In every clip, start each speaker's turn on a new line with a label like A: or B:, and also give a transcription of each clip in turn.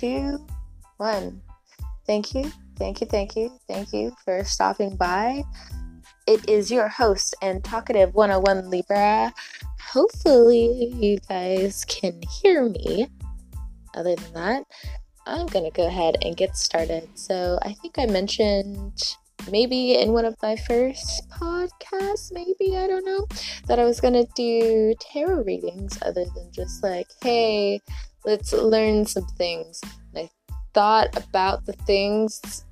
A: two, one. Thank you, thank you, thank you, thank you for stopping by. It is your host and talkative 101 Libra. Hopefully, you guys can hear me. Other than that, I'm gonna go ahead and get started. So, I think I mentioned maybe in one of my first podcasts, maybe, I don't know, that I was gonna do tarot readings other than just like, hey, let's learn some things. And I thought about the things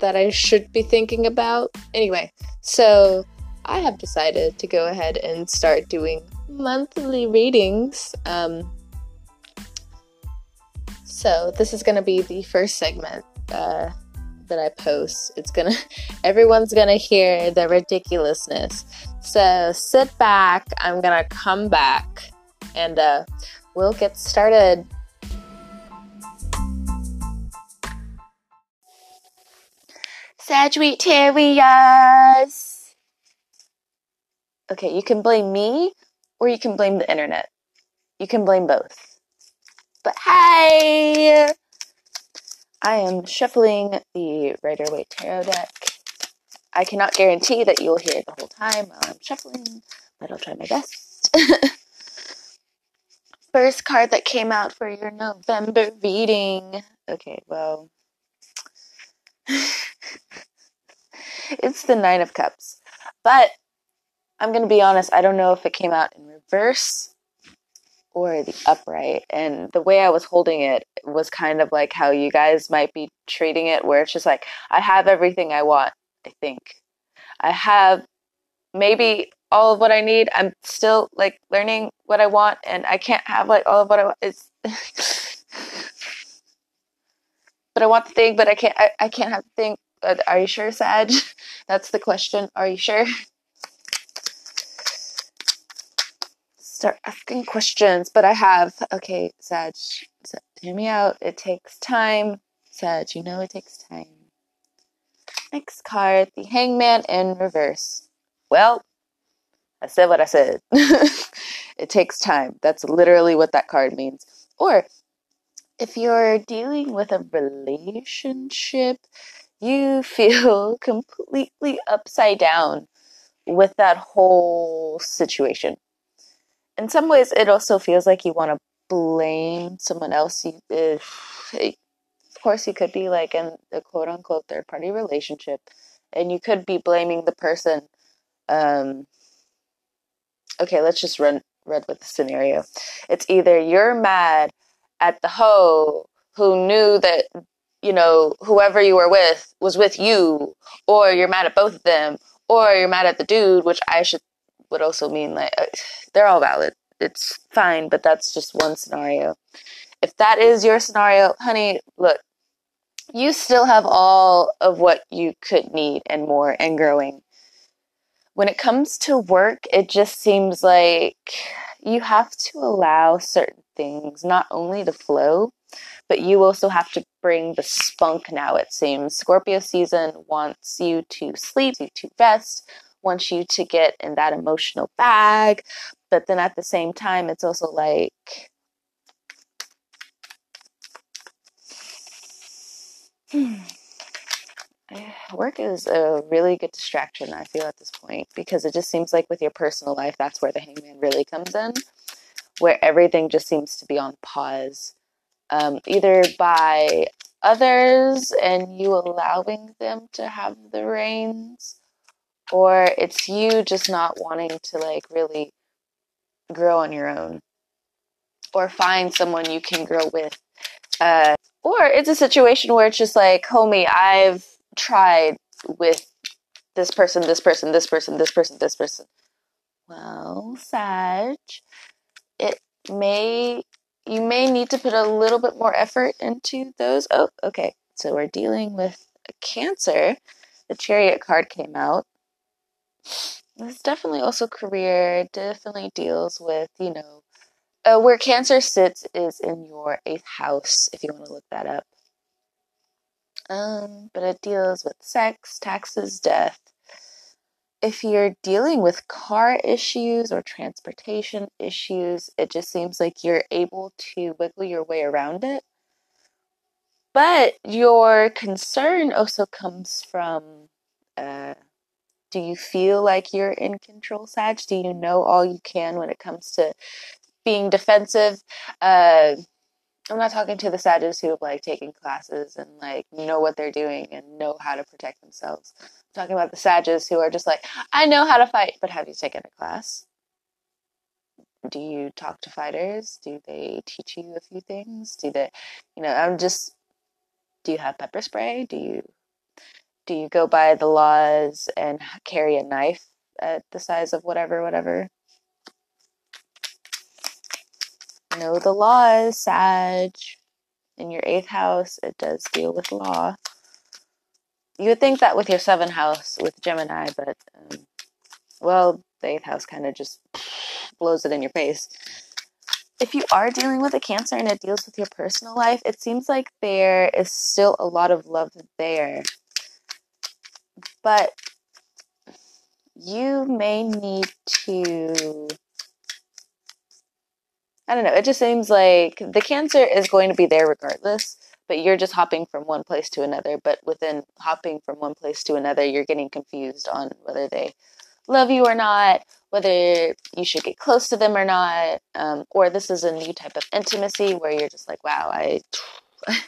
A: that I should be thinking about. Anyway, so I have decided to go ahead and start doing monthly readings. Um, so this is gonna be the first segment. Uh, that I post. It's gonna, everyone's gonna hear the ridiculousness. So sit back. I'm gonna come back and uh, we'll get started. Sagittarius. Okay, you can blame me or you can blame the internet. You can blame both. But hey! I am shuffling the Rider Waite Tarot deck. I cannot guarantee that you'll hear it the whole time while I'm shuffling, but I'll try my best. First card that came out for your November reading. Okay, well, it's the Nine of Cups. But I'm going to be honest, I don't know if it came out in reverse or the upright. And the way I was holding it was kind of like how you guys might be treating it, where it's just like, I have everything I want, I think. I have maybe all of what I need. I'm still like learning what I want, and I can't have like all of what I want. It's but I want the thing, but I can't. I, I can't have the thing. Are you sure, Sag? That's the question. Are you sure? start asking questions, but I have. Okay, Sag, hear me out. It takes time. Sag, you know it takes time. Next card, the Hangman in reverse. Well, I said what I said. it takes time. That's literally what that card means. Or if you're dealing with a relationship, you feel completely upside down with that whole situation in some ways, it also feels like you want to blame someone else. You, if, of course, you could be like in a quote unquote third party relationship, and you could be blaming the person. Um, okay, let's just run read with the scenario. It's either you're mad at the hoe who knew that you know whoever you were with was with you, or you're mad at both of them, or you're mad at the dude, which I should would also mean like uh, they're all valid. It's fine, but that's just one scenario. If that is your scenario, honey, look, you still have all of what you could need and more and growing. When it comes to work, it just seems like you have to allow certain things not only to flow, but you also have to bring the spunk now, it seems. Scorpio season wants you to sleep, you to rest, wants you to get in that emotional bag. But then at the same time, it's also like, work is a really good distraction, I feel, at this point, because it just seems like with your personal life, that's where the hangman really comes in, where everything just seems to be on pause, um, either by others and you allowing them to have the reins, or it's you just not wanting to like really grow on your own or find someone you can grow with uh, or it's a situation where it's just like homie i've tried with this person this person this person this person this person. Well sag it may you may need to put a little bit more effort into those. Oh okay. So we're dealing with a cancer. The chariot card came out. This definitely also career definitely deals with, you know, uh, where Cancer sits is in your eighth house, if you want to look that up. Um, but it deals with sex, taxes, death. If you're dealing with car issues or transportation issues, it just seems like you're able to wiggle your way around it. but your concern also comes from uh, do you feel like you're in control, Sag? Do you know all you can when it comes to being defensive? Uh, I'm not talking to the Sages who have like taken classes and like know what they're doing and know how to protect themselves. I'm talking about the Sages who are just like, I know how to fight, but have you taken a class? Do you talk to fighters? Do they teach you a few things? Do they, you know, I'm just, do you have pepper spray? Do you, do you go by the laws and carry a knife at the size of whatever, whatever? Know the laws, Sag. In your eighth house, it does deal with law. You would think that with your seventh house with Gemini, but um, well, the eighth house kind of just blows it in your face. If you are dealing with a Cancer and it deals with your personal life, it seems like there is still a lot of love there. But you may need to I don't know. It just seems like the cancer is going to be there regardless, but you're just hopping from one place to another. But within hopping from one place to another, you're getting confused on whether they love you or not, whether you should get close to them or not, um, or this is a new type of intimacy where you're just like, wow, I.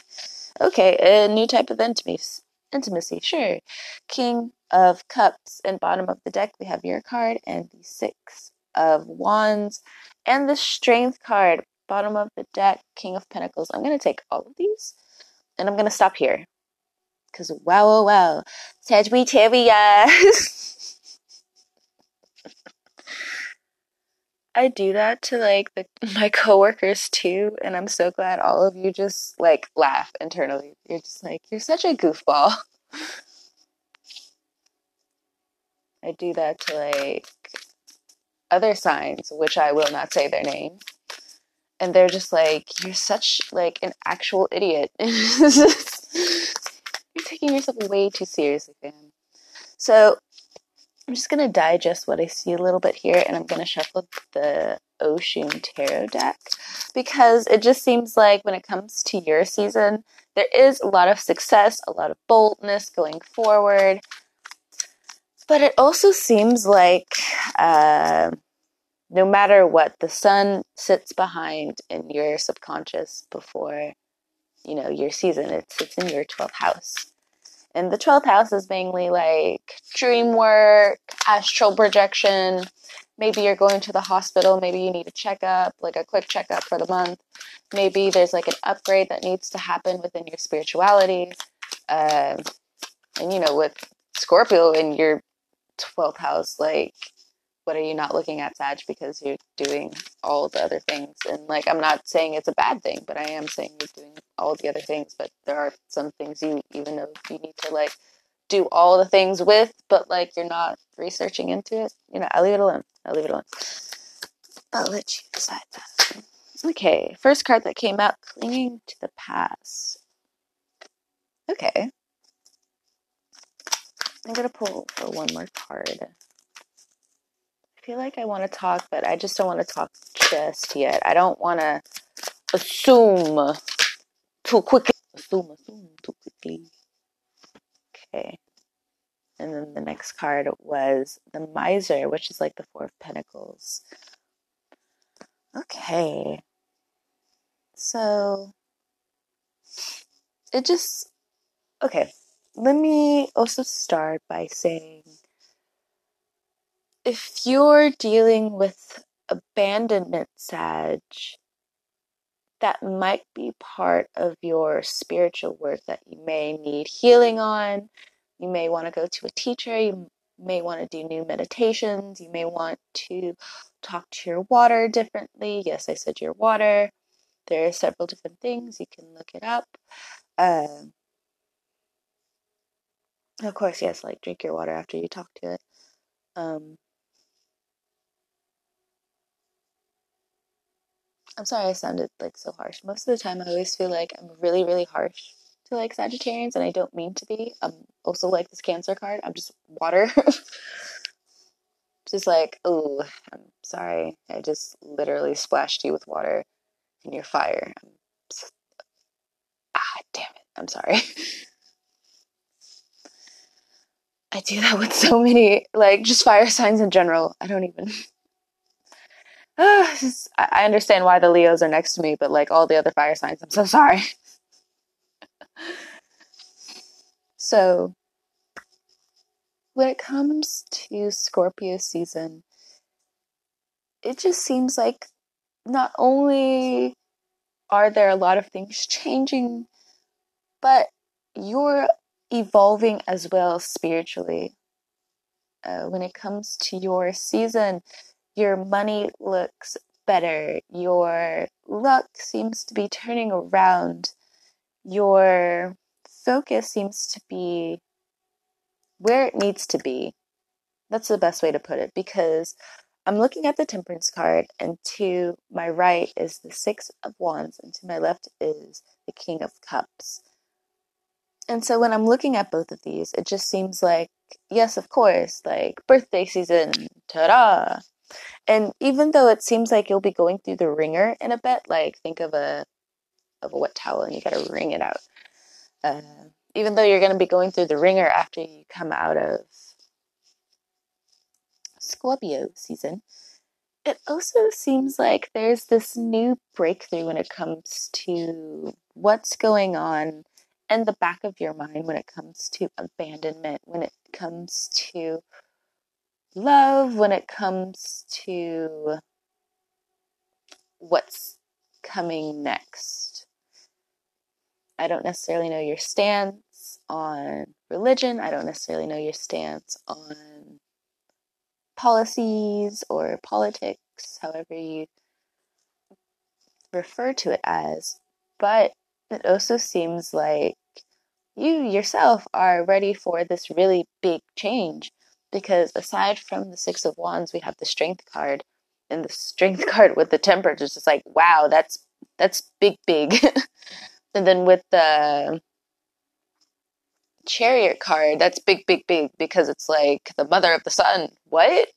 A: okay, a new type of intimacy. Intimacy, sure. King of Cups and bottom of the deck, we have your card and the Six of Wands and the Strength card, bottom of the deck, King of Pentacles. I'm going to take all of these and I'm going to stop here. Because wow, oh, wow, wow. Sagittarius. I do that to like the, my coworkers too, and I'm so glad all of you just like laugh internally. You're just like, you're such a goofball. I do that to like other signs, which I will not say their name. And they're just like, you're such like an actual idiot. you're taking yourself way too seriously, fam. So I'm just gonna digest what I see a little bit here, and I'm gonna shuffle the Osho Zen Tarot deck because it just seems like when it comes to your season, there is a lot of success, a lot of boldness going forward, but it also seems like uh, no matter what, the sun sits behind in your subconscious before, you know, your season. It sits in your 12th house. And the 12th house is mainly like dream work, astral projection. Maybe you're going to the hospital. Maybe you need a checkup, like a quick checkup for the month. Maybe there's like an upgrade that needs to happen within your spirituality. Uh, and, you know, with Scorpio in your 12th house, like what are you not looking at Sag because you're doing all the other things? And like I'm not saying it's a bad thing but I am saying you're doing all the other things but there are some things you even though you need to like do all the things with but like you're not researching into it you know I'll leave it alone. I'll leave it alone. I'll let you decide that. Okay first card that came out clinging to the past. Okay. I'm gonna pull for one more card feel like I want to talk, but I just don't want to talk just yet. I don't want to assume too quickly. Assume, assume too quickly. Okay. And then the next card was the Miser, which is like the Four of Pentacles. Okay. So it just. Okay. Let me also start by saying if you're dealing with abandonment, Sag, that might be part of your spiritual work that you may need healing on. You may want to go to a teacher. You may want to do new meditations. You may want to talk to your water differently. Yes, I said your water. There are several different things. You can look it up. Um, of course, yes, like drink your water after you talk to it. Um, I'm sorry I sounded like so harsh. Most of the time, I always feel like I'm really, really harsh to like Sagittarians, and I don't mean to be. I'm also like this Cancer card. I'm just water. just like, oh, I'm sorry. I just literally splashed you with water, and you're fire. I'm ah, damn it. I'm sorry. I do that with so many, like just fire signs in general. I don't even. Uh, just, I understand why the Leos are next to me, but like all the other fire signs, I'm so sorry. so, when it comes to Scorpio season, it just seems like not only are there a lot of things changing, but you're evolving as well spiritually. Uh, when it comes to your season, your money looks better, your luck seems to be turning around, your focus seems to be where it needs to be. That's the best way to put it because I'm looking at the temperance card, and to my right is the Six of Wands, and to my left is the King of Cups. And so when I'm looking at both of these, it just seems like, yes, of course, like birthday season, ta da! And even though it seems like you'll be going through the ringer in a bit, like think of a of a wet towel and you gotta wring it out. Uh, even though you're gonna be going through the ringer after you come out of Scorpio season, it also seems like there's this new breakthrough when it comes to what's going on in the back of your mind when it comes to abandonment, when it comes to love, when it comes to what's coming next. I don't necessarily know your stance on religion. I don't necessarily know your stance on policies or politics, however you refer to it as. But it also seems like you yourself are ready for this really big change because aside from the Six of Wands, we have the Strength card, and the Strength card with the Temperance is just like, wow, that's that's big, big. and then with the chariot card, that's big, big, big because it's like the mother of the sun. What?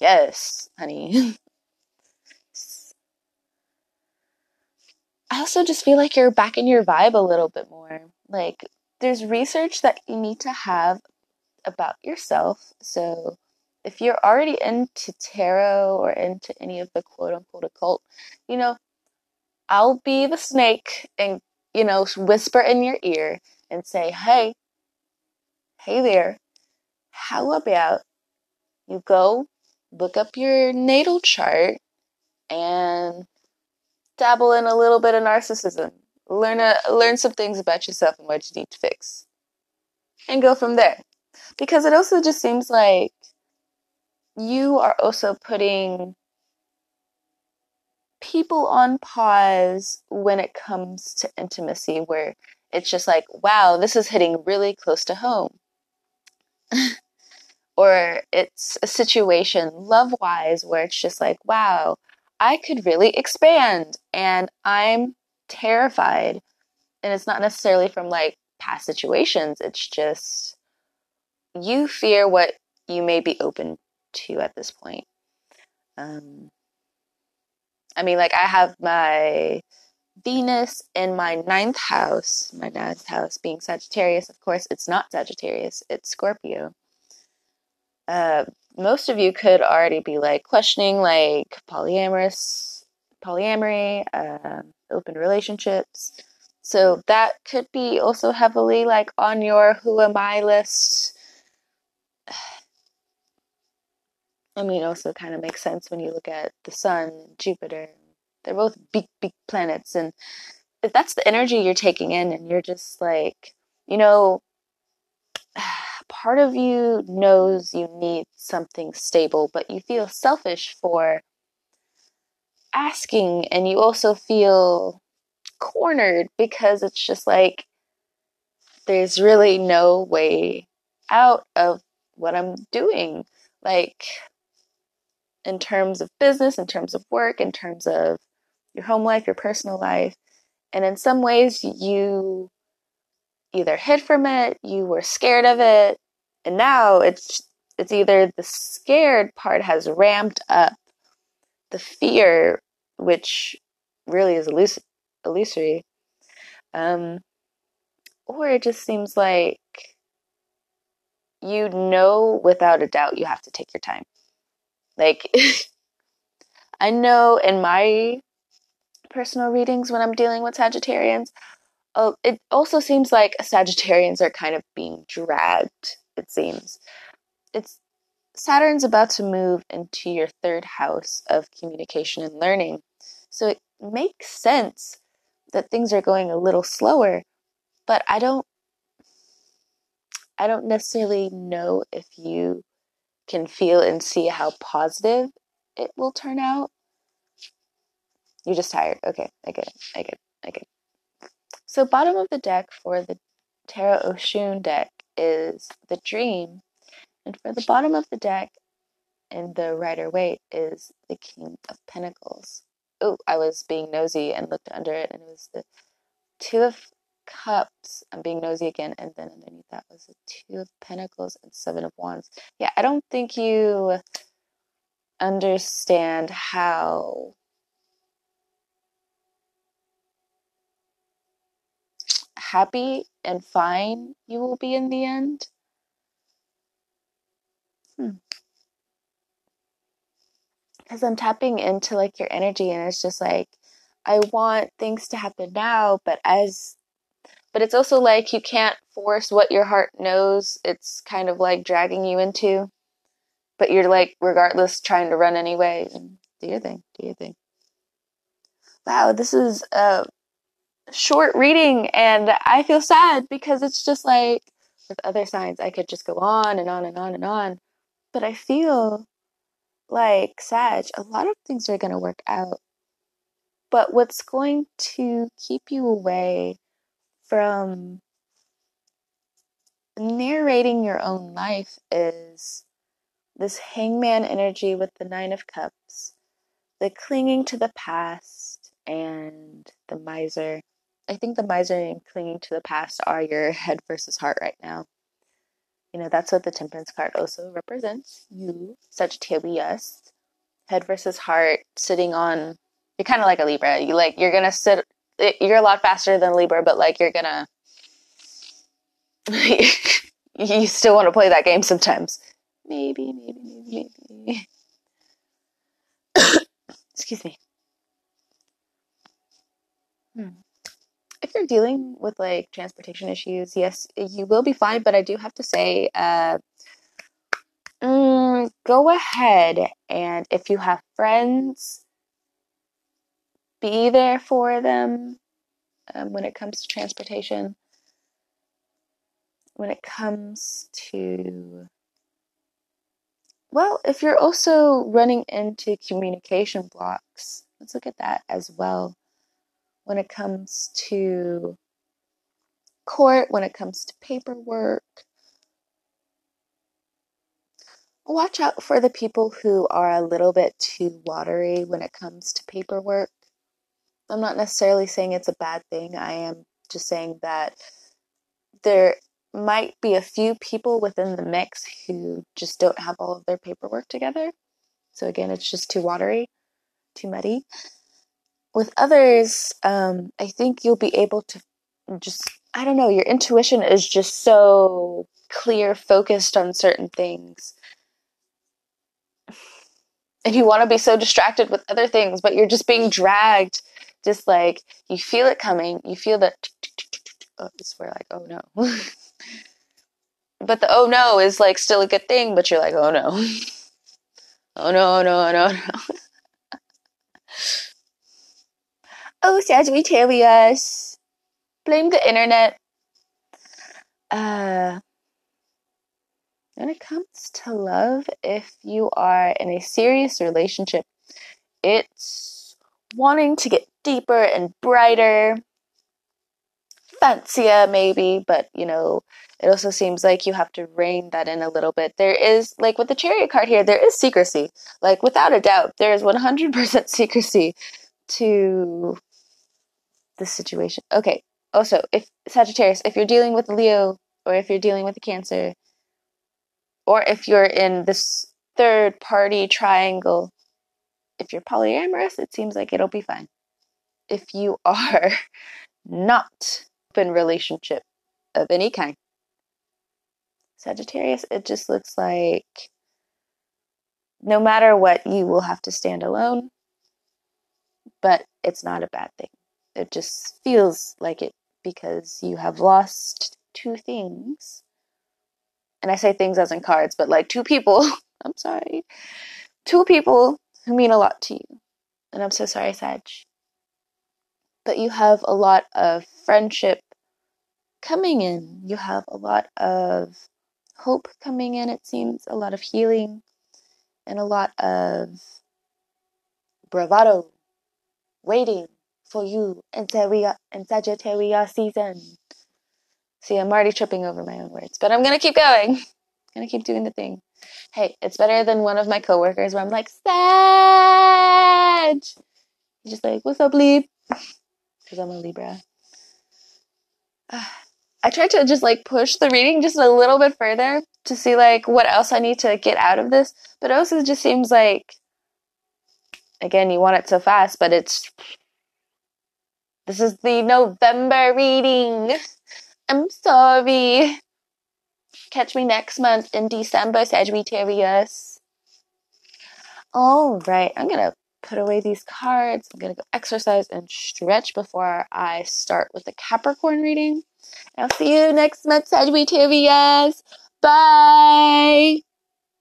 A: Yes, honey. I also just feel like you're back in your vibe a little bit more. Like, there's research that you need to have about yourself. So, if you're already into tarot or into any of the quote unquote occult, you know, I'll be the snake and, you know, whisper in your ear and say, hey, hey there, how about you go look up your natal chart and dabble in a little bit of narcissism. Learn a, learn some things about yourself and what you need to fix. And go from there. Because it also just seems like you are also putting people on pause when it comes to intimacy where it's just like, wow, this is hitting really close to home. or it's a situation love wise where it's just like, wow, I could really expand and I'm terrified. And it's not necessarily from like past situations, it's just you fear what you may be open to at this point. Um, I mean, like, I have my Venus in my ninth house, my ninth house being Sagittarius. Of course, it's not Sagittarius, it's Scorpio. Uh, most of you could already be like questioning like polyamorous, polyamory, uh, open relationships. So that could be also heavily like on your who am I list. I mean, also kind of makes sense when you look at the sun, Jupiter. They're both big, big planets. And if that's the energy you're taking in and you're just like, you know, part of you knows you need something stable, but you feel selfish for asking, and you also feel cornered because it's just like there's really no way out of what I'm doing. Like, in terms of business, in terms of work, in terms of your home life, your personal life. And in some ways, you either hid from it, you were scared of it, and now it's it's either the scared part has ramped up the fear, which really is illus- illusory, um, or it just seems like you know without a doubt you have to take your time. Like, I know in my personal readings when I'm dealing with Sagittarians, uh, it also seems like Sagittarians are kind of being dragged, it seems. It's Saturn's about to move into your third house of communication and learning. So it makes sense that things are going a little slower, but I don't I don't necessarily know if you can feel and see how positive it will turn out. You're just tired. Okay, I get it. I get it. I get it. So bottom of the deck for the Tarot Osho Zen deck is the dream. And for the bottom of the deck in the Rider Waite is the King of Pentacles. Oh, I was being nosy and looked under it and it was the Two of Cups. I'm being nosy again, and then underneath that was the Two of Pentacles and Seven of Wands. Yeah, I don't think you understand how happy and fine you will be in the end. Hmm. Because I'm tapping into like your energy, and it's just like, I want things to happen now, but as but it's also like you can't force what your heart knows. It's kind of like dragging you into, but you're like regardless trying to run anyway and do your thing, do your thing. Wow, this is a short reading and I feel sad because it's just like with other signs I could just go on and on and on and on. But I feel like Sag, a lot of things are going to work out. But what's going to keep you away from narrating your own life is this hangman energy with the Nine of Cups, the clinging to the past, and the miser. I think the miser and clinging to the past are your head versus heart right now. You know, that's what the Temperance card also represents. You, Sagittarius, head versus heart, sitting on. You're kind of like a Libra. You like you're gonna sit you're a lot faster than Libra, but like you're gonna you still want to play that game sometimes. Maybe, maybe, maybe, maybe. Excuse me. Hmm. If you're dealing with like transportation issues, yes, you will be fine. But I do have to say, uh, mm, go ahead and if you have friends be there for them um, when it comes to transportation. When it comes to, well, if you're also running into communication blocks, let's look at that as well. When it comes to court, when it comes to paperwork, watch out for the people who are a little bit too watery when it comes to paperwork. I'm not necessarily saying it's a bad thing. I am just saying that there might be a few people within the mix who just don't have all of their paperwork together. So again, it's just too watery, too muddy. With others, um, I think you'll be able to just, I don't know, your intuition is just so clear, focused on certain things and you want to be so distracted with other things, but you're just being dragged just like you feel it coming, you feel the oh, it's where like oh no. but the oh no is like still a good thing, but you're like oh no. oh no, no, no, no. oh, Sagittarius. Blame the internet. Uh when it comes to love, if you are in a serious relationship, it's wanting to get deeper and brighter, fancier maybe, but you know, it also seems like you have to rein that in a little bit. There is, like with the chariot card here, there is secrecy. Like without a doubt, there is 100% secrecy to the situation. Okay, also, if Sagittarius, if you're dealing with Leo or if you're dealing with a Cancer, or if you're in this third party triangle, if you're polyamorous, it seems like it'll be fine if you are not in relationship, of any kind. Sagittarius, it just looks like no matter what, you will have to stand alone, but it's not a bad thing. It just feels like it because you have lost two things. And I say things as in cards, but like two people, I'm sorry, two people mean a lot to you. And I'm so sorry, Sag. But you have a lot of friendship coming in. You have a lot of hope coming in, it seems, a lot of healing, and a lot of bravado waiting for you in, in Sagittarius season. See, I'm already tripping over my own words, but I'm gonna keep going. Gonna keep doing the thing. Hey, it's better than one of my coworkers where I'm like, Sag! He's just like, what's up, Lib? Because I'm a Libra. I tried to just like push the reading just a little bit further to see like what else I need to get out of this, but also just seems like again you want it so fast, but it's this is the November reading. I'm sorry. Catch me next month in December, Sagittarius. All right, I'm gonna put away these cards. I'm gonna go exercise and stretch before I start with the Capricorn reading. I'll see you next month, Sagittarius. Bye.